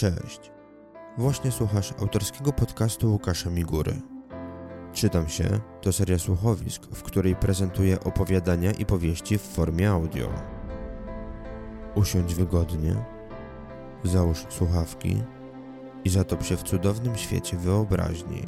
Cześć. Właśnie słuchasz autorskiego podcastu Łukasza Migury. Czytam się to seria słuchowisk, w której prezentuję opowiadania i powieści w formie audio. Usiądź wygodnie, załóż słuchawki i zatop się w cudownym świecie wyobraźni.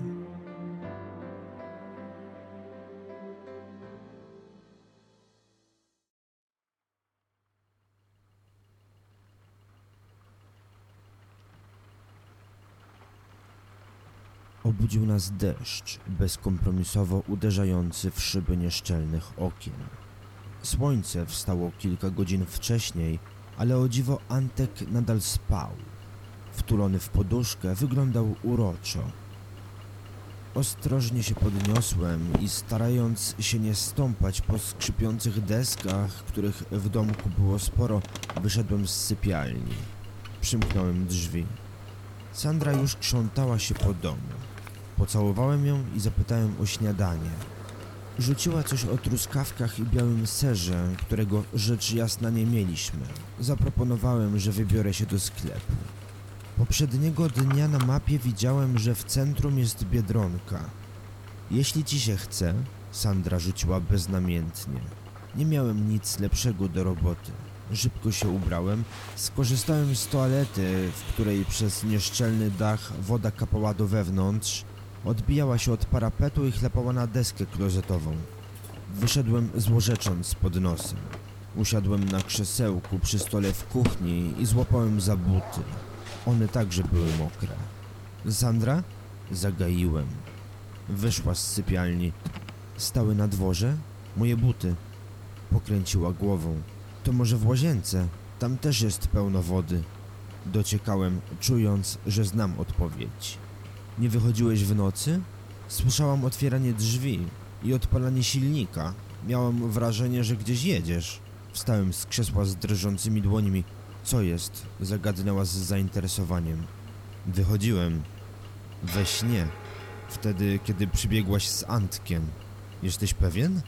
Obudził nas deszcz, bezkompromisowo uderzający w szyby nieszczelnych okien. Słońce wstało kilka godzin wcześniej, ale o dziwo Antek nadal spał. Wtulony w poduszkę wyglądał uroczo. Ostrożnie się podniosłem i starając się nie stąpać po skrzypiących deskach, których w domku było sporo, wyszedłem z sypialni. Przymknąłem drzwi. Sandra już krzątała się po domu. Pocałowałem ją i zapytałem o śniadanie. Rzuciła coś o truskawkach i białym serze, którego rzecz jasna nie mieliśmy. Zaproponowałem, że wybiorę się do sklepu. Poprzedniego dnia na mapie widziałem, że w centrum jest biedronka. Jeśli ci się chce, Sandra rzuciła beznamiętnie. Nie miałem nic lepszego do roboty. Szybko się ubrałem, skorzystałem z toalety, w której przez nieszczelny dach woda kapała do wewnątrz, odbijała się od parapetu i chlapała na deskę klozetową. Wyszedłem złorzecząc pod nosem. Usiadłem na krzesełku przy stole w kuchni i złapałem za buty. One także były mokre. Sandra? Zagaiłem. Wyszła z sypialni. Stały na dworze? Moje buty. Pokręciła głową. To może w łazience? Tam też jest pełno wody. Dociekałem, czując, że znam odpowiedź. Nie wychodziłeś w nocy? Słyszałam otwieranie drzwi i odpalanie silnika. Miałam wrażenie, że gdzieś jedziesz. Wstałem z krzesła z drżącymi dłońmi. Co jest? Zagadnęła z zainteresowaniem. Wychodziłem. We śnie. Wtedy, kiedy przybiegłaś z Antkiem. Jesteś pewien?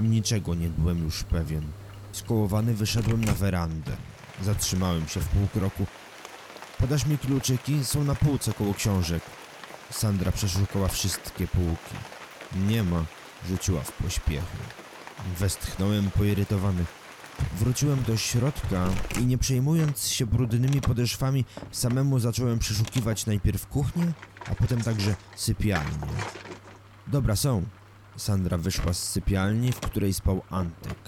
Niczego nie byłem już pewien. Skołowany wyszedłem na werandę. Zatrzymałem się w pół kroku. Podasz mi kluczyki? Są na półce koło książek. Sandra przeszukała wszystkie półki. Nie ma, rzuciła w pośpiechu. Westchnąłem poirytowany. Wróciłem do środka i nie przejmując się brudnymi podeszwami, samemu zacząłem przeszukiwać najpierw kuchnię, a potem także sypialnię. Dobra, są. Sandra wyszła z sypialni, w której spał Antek.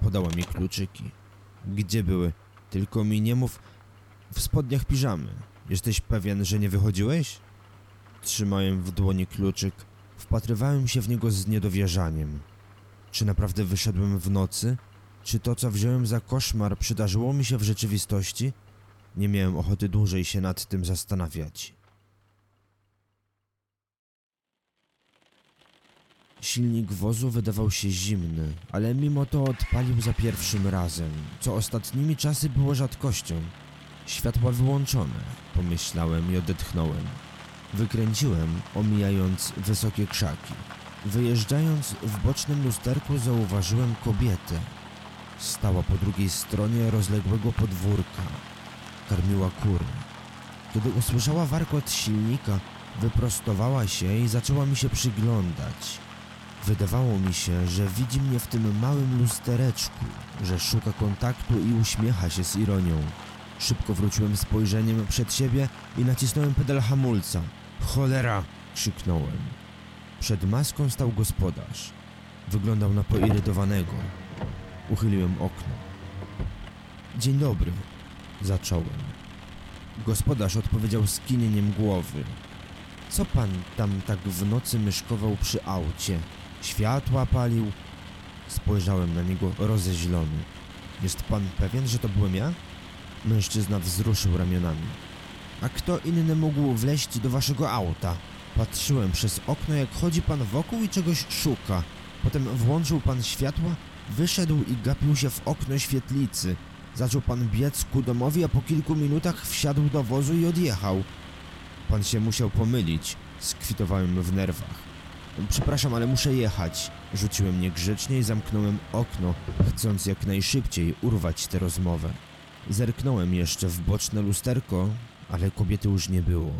Podała mi kluczyki. Gdzie były? Tylko mi nie mów. W spodniach piżamy. Jesteś pewien, że nie wychodziłeś? Trzymałem w dłoni kluczyk. Wpatrywałem się w niego z niedowierzaniem. Czy naprawdę wyszedłem w nocy? Czy to, co wziąłem za koszmar, przydarzyło mi się w rzeczywistości? Nie miałem ochoty dłużej się nad tym zastanawiać. Silnik wozu wydawał się zimny, ale mimo to odpalił za pierwszym razem, co ostatnimi czasy było rzadkością. Światła wyłączone, pomyślałem i odetchnąłem. Wykręciłem, omijając wysokie krzaki. Wyjeżdżając w bocznym lusterku zauważyłem kobietę. Stała po drugiej stronie rozległego podwórka. Karmiła kury. Kiedy usłyszała warkot silnika, wyprostowała się i zaczęła mi się przyglądać. Wydawało mi się, że widzi mnie w tym małym lustereczku, że szuka kontaktu i uśmiecha się z ironią. Szybko wróciłem spojrzeniem przed siebie i nacisnąłem pedał hamulca. Cholera! krzyknąłem. Przed maską stał gospodarz. Wyglądał na poirytowanego. Uchyliłem okno. Dzień dobry, zacząłem. Gospodarz odpowiedział skinieniem głowy. Co pan tam tak w nocy myszkował przy aucie? Światła palił? Spojrzałem na niego rozeźlony. Jest pan pewien, że to byłem ja? Mężczyzna wzruszył ramionami. A kto inny mógł wleźć do waszego auta? Patrzyłem przez okno, jak chodzi pan wokół i czegoś szuka. Potem włączył pan światła, wyszedł i gapił się w okno świetlicy. Zaczął pan biec ku domowi, a po kilku minutach wsiadł do wozu i odjechał. Pan się musiał pomylić, skwitowałem w nerwach. Przepraszam, ale muszę jechać. Rzuciłem niegrzecznie i zamknąłem okno, chcąc jak najszybciej urwać tę rozmowę. Zerknąłem jeszcze w boczne lusterko ale kobiety już nie było.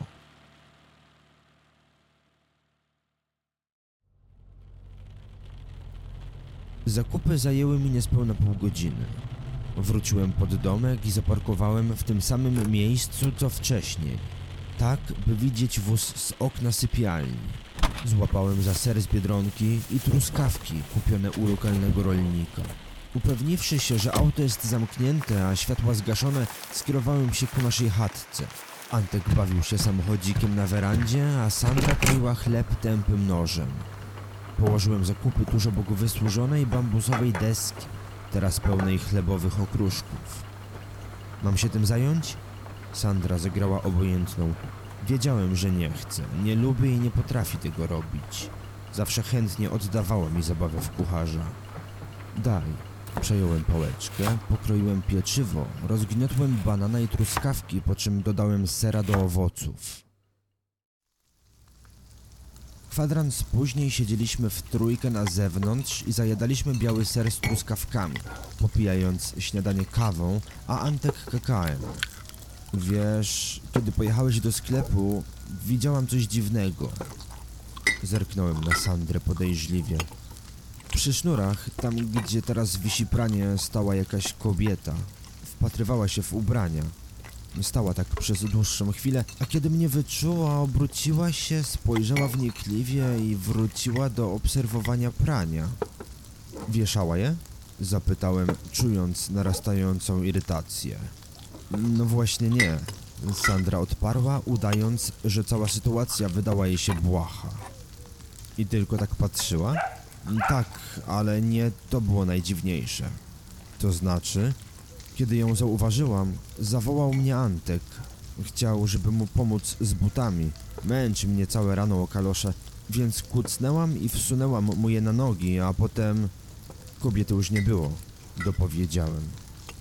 Zakupy zajęły mi niespełna pół godziny. Wróciłem pod domek i zaparkowałem w tym samym miejscu co wcześniej, tak by widzieć wóz z okna sypialni. Złapałem za ser z biedronki i truskawki kupione u lokalnego rolnika. Upewniwszy się, że auto jest zamknięte, a światła zgaszone, skierowałem się ku naszej chatce. Antek bawił się samochodzikiem na werandzie, a Sandra kroiła chleb tępym nożem. Położyłem zakupy tuż obok wysłużonej bambusowej deski, teraz pełnej chlebowych okruszków. Mam się tym zająć? Sandra zagrała obojętną. Wiedziałem, że nie chce, nie lubi i nie potrafi tego robić. Zawsze chętnie oddawała mi zabawę w kucharza. Daj. Przejąłem pałeczkę, pokroiłem pieczywo, rozgniotłem banana i truskawki, po czym dodałem sera do owoców. Kwadrans później siedzieliśmy w trójkę na zewnątrz i zajadaliśmy biały ser z truskawkami, popijając śniadanie kawą, a Antek kakaem. Wiesz, kiedy pojechałeś do sklepu, widziałam coś dziwnego. Zerknąłem na Sandrę podejrzliwie. Przy sznurach, tam gdzie teraz wisi pranie, stała jakaś kobieta. Wpatrywała się w ubrania. Stała tak przez dłuższą chwilę, a kiedy mnie wyczuła, obróciła się, spojrzała wnikliwie i wróciła do obserwowania prania. Wieszała je? Zapytałem, czując narastającą irytację. No właśnie nie. Sandra odparła, udając, że cała sytuacja wydała jej się błaha. I tylko tak patrzyła? Tak, ale nie to było najdziwniejsze. To znaczy, kiedy ją zauważyłam, zawołał mnie Antek. Chciał, żeby mu pomóc z butami. Męczy mnie całe rano o kalosze, więc kucnęłam i wsunęłam mu je na nogi, a potem... Kobiety już nie było, dopowiedziałem.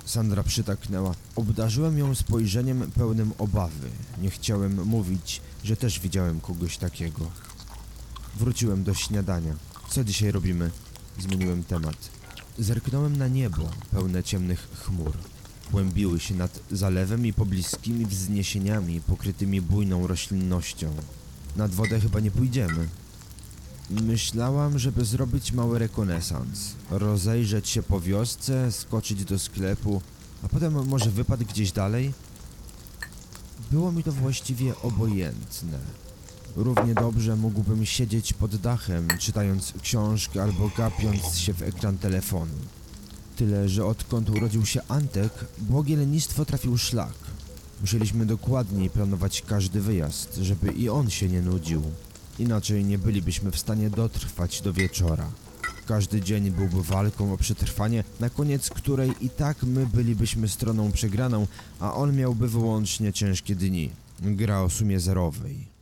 Sandra przytaknęła. Obdarzyłem ją spojrzeniem pełnym obawy. Nie chciałem mówić, że też widziałem kogoś takiego. Wróciłem do śniadania. Co dzisiaj robimy? Zmieniłem temat. Zerknąłem na niebo, pełne ciemnych chmur. Głębiły się nad zalewem i pobliskimi wzniesieniami pokrytymi bujną roślinnością. Nad wodę chyba nie pójdziemy. Myślałam, żeby zrobić mały rekonesans, rozejrzeć się po wiosce, skoczyć do sklepu, a potem może wypad gdzieś dalej. Było mi to właściwie obojętne. Równie dobrze mógłbym siedzieć pod dachem, czytając książkę albo gapiąc się w ekran telefonu. Tyle, że odkąd urodził się Antek, błogie lenistwo trafił szlak. Musieliśmy dokładniej planować każdy wyjazd, żeby i on się nie nudził. Inaczej nie bylibyśmy w stanie dotrwać do wieczora. Każdy dzień byłby walką o przetrwanie, na koniec której i tak my bylibyśmy stroną przegraną, a on miałby wyłącznie ciężkie dni. Gra o sumie zerowej.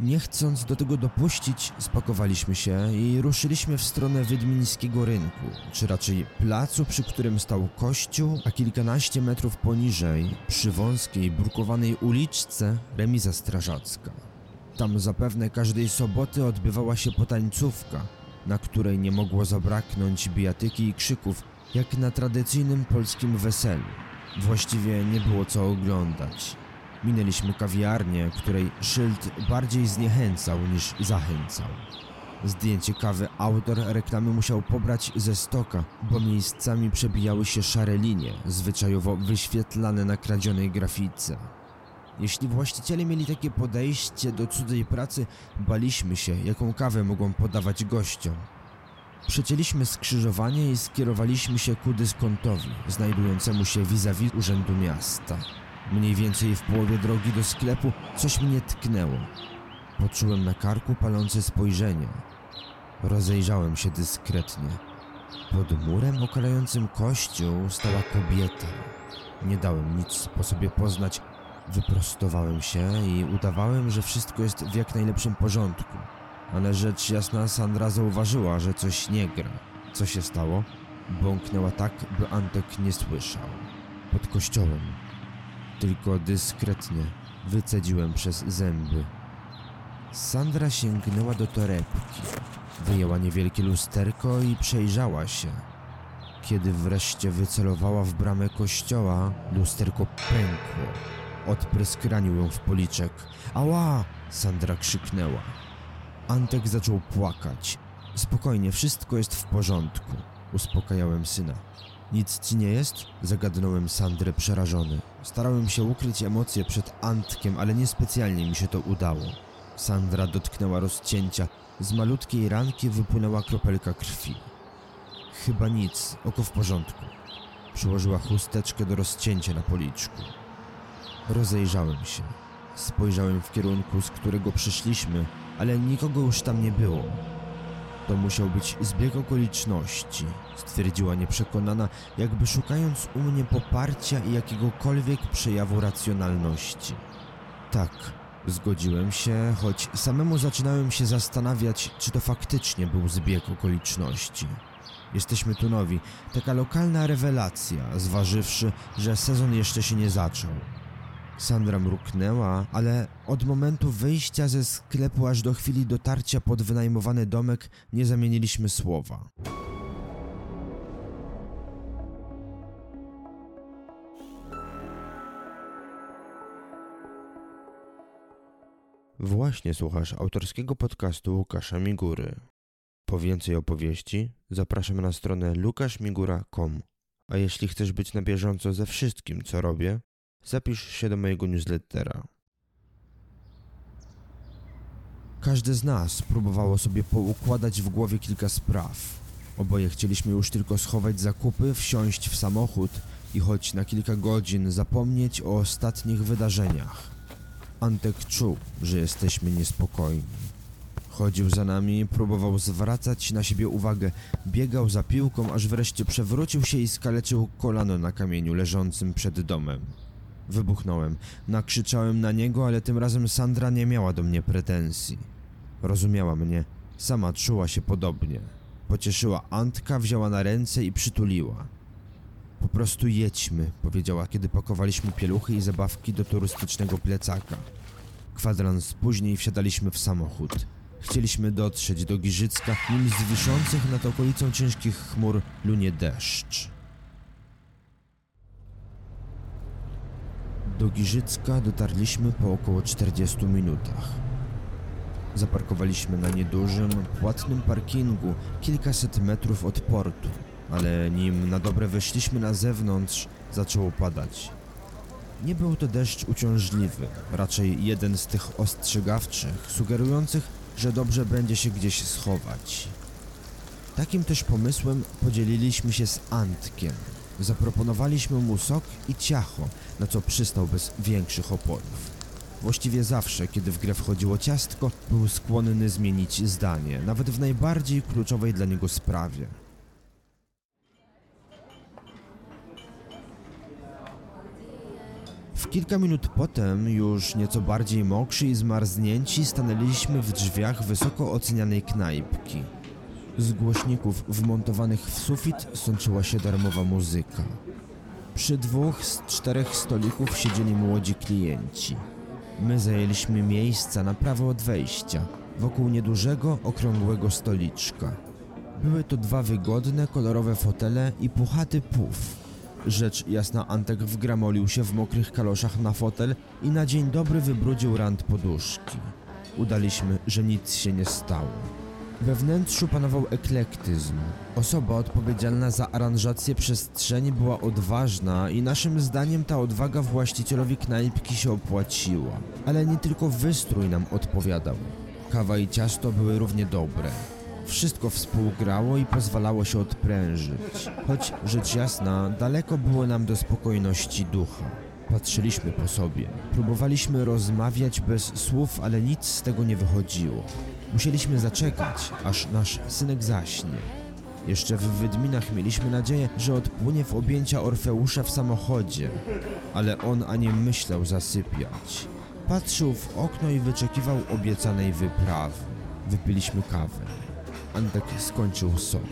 Nie chcąc do tego dopuścić, spakowaliśmy się i ruszyliśmy w stronę Wiedmińskiego Rynku, czy raczej placu, przy którym stał kościół, a kilkanaście metrów poniżej, przy wąskiej, brukowanej uliczce, remiza strażacka. Tam zapewne każdej soboty odbywała się potańcówka, na której nie mogło zabraknąć bijatyki i krzyków, jak na tradycyjnym polskim weselu. Właściwie nie było co oglądać. Minęliśmy kawiarnię, której szyld bardziej zniechęcał niż zachęcał. Zdjęcie kawy autor reklamy musiał pobrać ze stoka, bo miejscami przebijały się szare linie, zwyczajowo wyświetlane na kradzionej grafice. Jeśli właściciele mieli takie podejście do cudzej pracy, baliśmy się, jaką kawę mogą podawać gościom. Przecięliśmy skrzyżowanie i skierowaliśmy się ku dyskontowi, znajdującemu się vis-a-vis Urzędu Miasta. Mniej więcej w połowie drogi do sklepu coś mnie tknęło. Poczułem na karku palące spojrzenie. Rozejrzałem się dyskretnie. Pod murem okalającym kościół stała kobieta. Nie dałem nic po sobie poznać. Wyprostowałem się i udawałem, że wszystko jest w jak najlepszym porządku. Ale rzecz jasna Sandra zauważyła, że coś nie gra. Co się stało? Bąknęła tak, by Antek nie słyszał. Pod kościołem tylko dyskretnie wycedziłem przez zęby. Sandra sięgnęła do torebki, wyjęła niewielkie lusterko i przejrzała się. Kiedy wreszcie wycelowała w bramę kościoła, lusterko pękło. Odprysk ranił ją w policzek. Ała! Sandra krzyknęła. Antek zaczął płakać. Spokojnie, wszystko jest w porządku. Uspokajałem syna. Nic ci nie jest? Zagadnąłem Sandrę przerażony. Starałem się ukryć emocje przed Antkiem, ale niespecjalnie mi się to udało. Sandra dotknęła rozcięcia. Z malutkiej ranki wypłynęła kropelka krwi. Chyba nic, oko w porządku. Przyłożyła chusteczkę do rozcięcia na policzku. Rozejrzałem się. Spojrzałem w kierunku, z którego przyszliśmy, ale nikogo już tam nie było. To musiał być zbieg okoliczności, stwierdziła nieprzekonana, jakby szukając u mnie poparcia i jakiegokolwiek przejawu racjonalności. Tak, zgodziłem się, choć samemu zaczynałem się zastanawiać, czy to faktycznie był zbieg okoliczności. Jesteśmy tu nowi, taka lokalna rewelacja, zważywszy, że sezon jeszcze się nie zaczął. Sandra mruknęła, ale od momentu wyjścia ze sklepu aż do chwili dotarcia pod wynajmowany domek nie zamieniliśmy słowa. Właśnie słuchasz autorskiego podcastu Łukasza Migury. Po więcej opowieści zapraszam na stronę lukaszmigura.com. A jeśli chcesz być na bieżąco ze wszystkim, co robię, zapisz się do mojego newslettera. Każdy z nas próbowało sobie poukładać w głowie kilka spraw. Oboje chcieliśmy już tylko schować zakupy, wsiąść w samochód i choć na kilka godzin zapomnieć o ostatnich wydarzeniach. Antek czuł, że jesteśmy niespokojni. Chodził za nami, próbował zwracać na siebie uwagę, biegał za piłką, aż wreszcie przewrócił się i skaleczył kolano na kamieniu leżącym przed domem. Wybuchnąłem, nakrzyczałem na niego, ale tym razem Sandra nie miała do mnie pretensji. Rozumiała mnie, sama czuła się podobnie. Pocieszyła Antka, wzięła na ręce i przytuliła. Po prostu jedźmy, powiedziała, kiedy pakowaliśmy pieluchy i zabawki do turystycznego plecaka. Kwadrans później wsiadaliśmy w samochód. Chcieliśmy dotrzeć do Giżycka, nim z wiszących nad okolicą ciężkich chmur lunie deszcz. Do Giżycka dotarliśmy po około 40 minutach. Zaparkowaliśmy na niedużym, płatnym parkingu kilkaset metrów od portu, ale nim na dobre wyszliśmy na zewnątrz, zaczęło padać. Nie był to deszcz uciążliwy, raczej jeden z tych ostrzegawczych, sugerujących, że dobrze będzie się gdzieś schować. Takim też pomysłem podzieliliśmy się z Antkiem. Zaproponowaliśmy mu sok i ciacho, na co przystał bez większych oporów. Właściwie zawsze, kiedy w grę wchodziło ciastko, był skłonny zmienić zdanie, nawet w najbardziej kluczowej dla niego sprawie. W kilka minut potem, już nieco bardziej mokrzy i zmarznięci, stanęliśmy w drzwiach wysoko ocenianej knajpki. Z głośników wmontowanych w sufit sączyła się darmowa muzyka. Przy dwóch z czterech stolików siedzieli młodzi klienci. My zajęliśmy miejsca na prawo od wejścia, wokół niedużego, okrągłego stoliczka. Były to dwa wygodne, kolorowe fotele i puchaty puf. Rzecz jasna Antek wgramolił się w mokrych kaloszach na fotel i na dzień dobry wybrudził rant poduszki. Udaliśmy, że nic się nie stało. We wnętrzu panował eklektyzm. Osoba odpowiedzialna za aranżację przestrzeni była odważna i naszym zdaniem ta odwaga właścicielowi knajpki się opłaciła. Ale nie tylko wystrój nam odpowiadał. Kawa i ciasto były równie dobre. Wszystko współgrało i pozwalało się odprężyć. Choć rzecz jasna, daleko było nam do spokojności ducha. Patrzyliśmy po sobie. Próbowaliśmy rozmawiać bez słów, ale nic z tego nie wychodziło. Musieliśmy zaczekać, aż nasz synek zaśnie. Jeszcze w Wydminach mieliśmy nadzieję, że odpłynie w objęcia Orfeusza w samochodzie, ale on ani myślał zasypiać. Patrzył w okno i wyczekiwał obiecanej wyprawy. Wypiliśmy kawę. Antek skończył sok.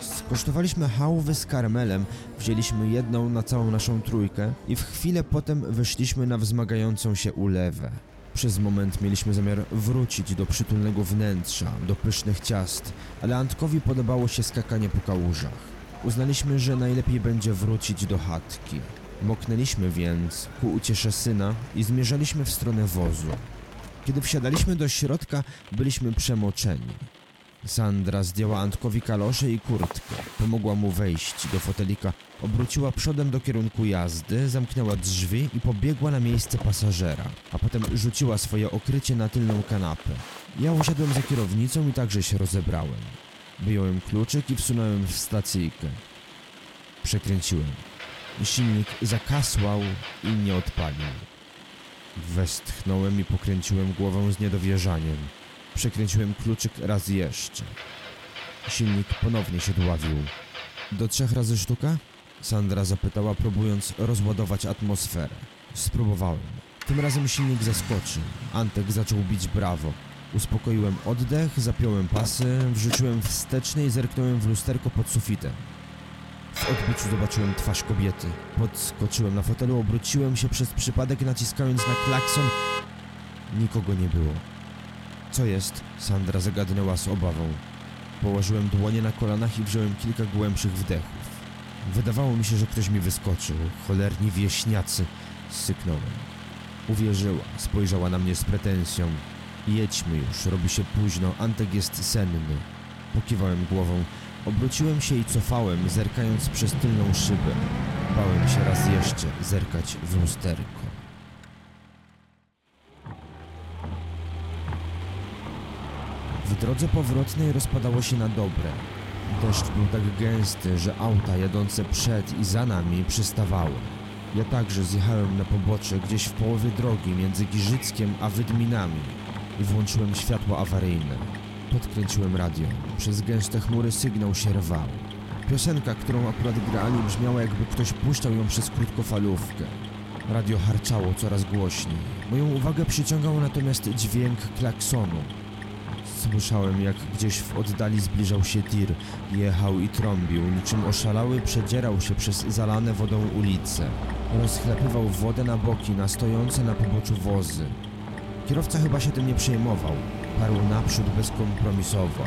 Skosztowaliśmy chałwy z karmelem, wzięliśmy jedną na całą naszą trójkę i w chwilę potem wyszliśmy na wzmagającą się ulewę. Przez moment mieliśmy zamiar wrócić do przytulnego wnętrza, do pysznych ciast, ale Antkowi podobało się skakanie po kałużach. Uznaliśmy, że najlepiej będzie wrócić do chatki. Moknęliśmy więc ku uciesze syna i zmierzaliśmy w stronę wozu. Kiedy wsiadaliśmy do środka, byliśmy przemoczeni. Sandra zdjęła Antkowi kalosze i kurtkę. Pomogła mu wejść do fotelika, obróciła przodem do kierunku jazdy, zamknęła drzwi i pobiegła na miejsce pasażera, a potem rzuciła swoje okrycie na tylną kanapę. Ja usiadłem za kierownicą i także się rozebrałem. Wyjąłem kluczyk i wsunąłem w stacyjkę. Przekręciłem. Silnik zakasłał i nie odpalił. Westchnąłem i pokręciłem głową z niedowierzaniem. Przekręciłem kluczyk raz jeszcze. Silnik ponownie się dławił. Do trzech razy sztuka? Sandra zapytała, próbując rozładować atmosferę. Spróbowałem. Tym razem silnik zaskoczył. Antek zaczął bić brawo. Uspokoiłem oddech, zapiąłem pasy, wrzuciłem wsteczny i zerknąłem w lusterko pod sufitem. W odbiciu zobaczyłem twarz kobiety. Podskoczyłem na fotelu, obróciłem się przez przypadek, naciskając na klakson. Nikogo nie było. Co jest? Sandra zagadnęła z obawą. Położyłem dłonie na kolanach i wziąłem kilka głębszych wdechów. Wydawało mi się, że ktoś mi wyskoczył. Cholerni wieśniacy. Syknąłem. Uwierzyła, spojrzała na mnie z pretensją. Jedźmy już, robi się późno, Antek jest senny. Pokiwałem głową. Obróciłem się i cofałem, zerkając przez tylną szybę. Bałem się raz jeszcze zerkać w lusterko. W drodze powrotnej rozpadało się na dobre. Deszcz był tak gęsty, że auta jadące przed i za nami przystawały. Ja także zjechałem na pobocze gdzieś w połowie drogi między Giżyckiem a Wydminami i włączyłem światło awaryjne. Podkręciłem radio. Przez gęste chmury sygnał się rwał. Piosenka, którą akurat grali, brzmiała jakby ktoś puszczał ją przez krótkofalówkę. Radio harczało coraz głośniej. Moją uwagę przyciągał natomiast dźwięk klaksonu. Słyszałem, jak gdzieś w oddali zbliżał się tir. Jechał i trąbił, niczym oszalały przedzierał się przez zalane wodą ulice. Rozchlepywał wodę na boki na stojące na poboczu wozy. Kierowca chyba się tym nie przejmował. Parł naprzód bezkompromisowo.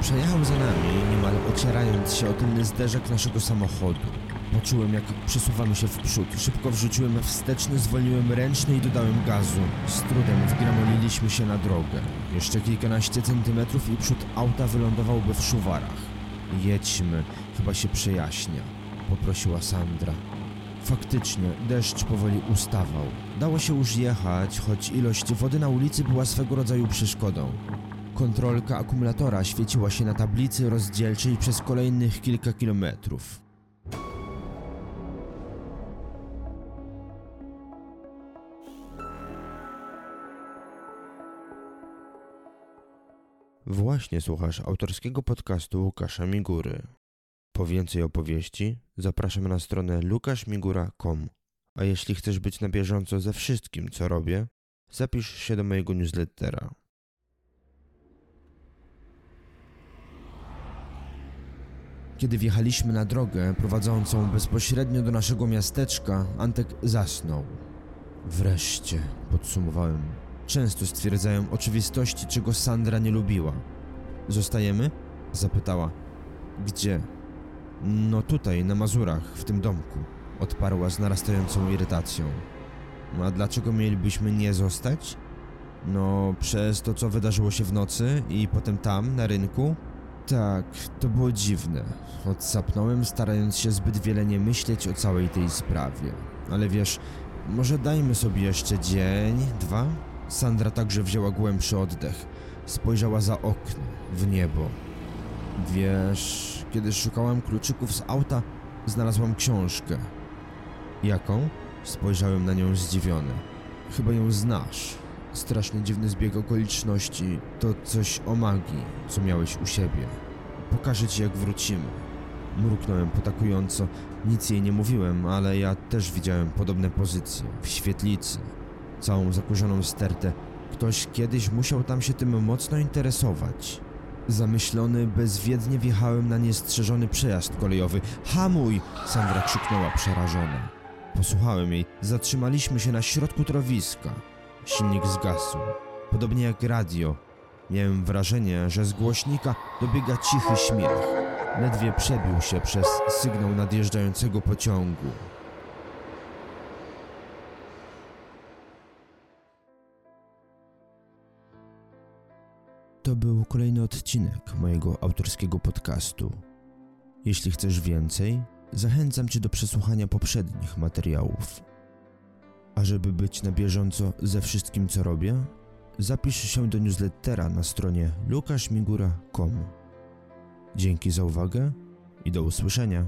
Przejechał za nami, niemal ocierając się o tylny zderzek naszego samochodu. Poczułem, jak przesuwamy się w przód. Szybko wrzuciłem wsteczny, zwolniłem ręczny i dodałem gazu. Z trudem wgramoliliśmy się na drogę. Jeszcze kilkanaście centymetrów i przód auta wylądowałby w szuwarach. Jedźmy, chyba się przejaśnia, poprosiła Sandra. Faktycznie, deszcz powoli ustawał. Dało się już jechać, choć ilość wody na ulicy była swego rodzaju przeszkodą. Kontrolka akumulatora świeciła się na tablicy rozdzielczej przez kolejnych kilka kilometrów. Właśnie słuchasz autorskiego podcastu Łukasza Migury. Po więcej opowieści zapraszam na stronę lukaszmigura.com. A jeśli chcesz być na bieżąco ze wszystkim, co robię, zapisz się do mojego newslettera. Kiedy wjechaliśmy na drogę prowadzącą bezpośrednio do naszego miasteczka, Antek zasnął. Wreszcie, podsumowałem. Często stwierdzają oczywistości, czego Sandra nie lubiła. Zostajemy? Zapytała. Gdzie? No tutaj, na Mazurach, w tym domku. Odparła z narastającą irytacją. A dlaczego mielibyśmy nie zostać? No, przez to, co wydarzyło się w nocy i potem tam, na rynku? Tak, to było dziwne. Odsapnąłem, starając się zbyt wiele nie myśleć o całej tej sprawie. Ale wiesz, może dajmy sobie jeszcze dzień, dwa? Sandra także wzięła głębszy oddech. Spojrzała za okno, w niebo. Wiesz, kiedy szukałem kluczyków z auta, znalazłam książkę. Jaką? Spojrzałem na nią zdziwiony. Chyba ją znasz. Strasznie dziwny zbieg okoliczności. To coś o magii, co miałeś u siebie. Pokażę ci, jak wrócimy. Mruknąłem potakująco. Nic jej nie mówiłem, ale ja też widziałem podobne pozycje w świetlicy. Całą zakurzoną stertę. Ktoś kiedyś musiał tam się tym mocno interesować. Zamyślony, bezwiednie wjechałem na niestrzeżony przejazd kolejowy. Hamuj! Sandra krzyknęła przerażona. Posłuchałem jej. Zatrzymaliśmy się na środku torowiska. Silnik zgasł. Podobnie jak radio. Miałem wrażenie, że z głośnika dobiega cichy śmiech. Ledwie przebił się przez sygnał nadjeżdżającego pociągu. To był kolejny odcinek mojego autorskiego podcastu. Jeśli chcesz więcej, zachęcam Cię do przesłuchania poprzednich materiałów. A żeby być na bieżąco ze wszystkim, co robię, zapisz się do newslettera na stronie lukaszmigura.com. Dzięki za uwagę i do usłyszenia.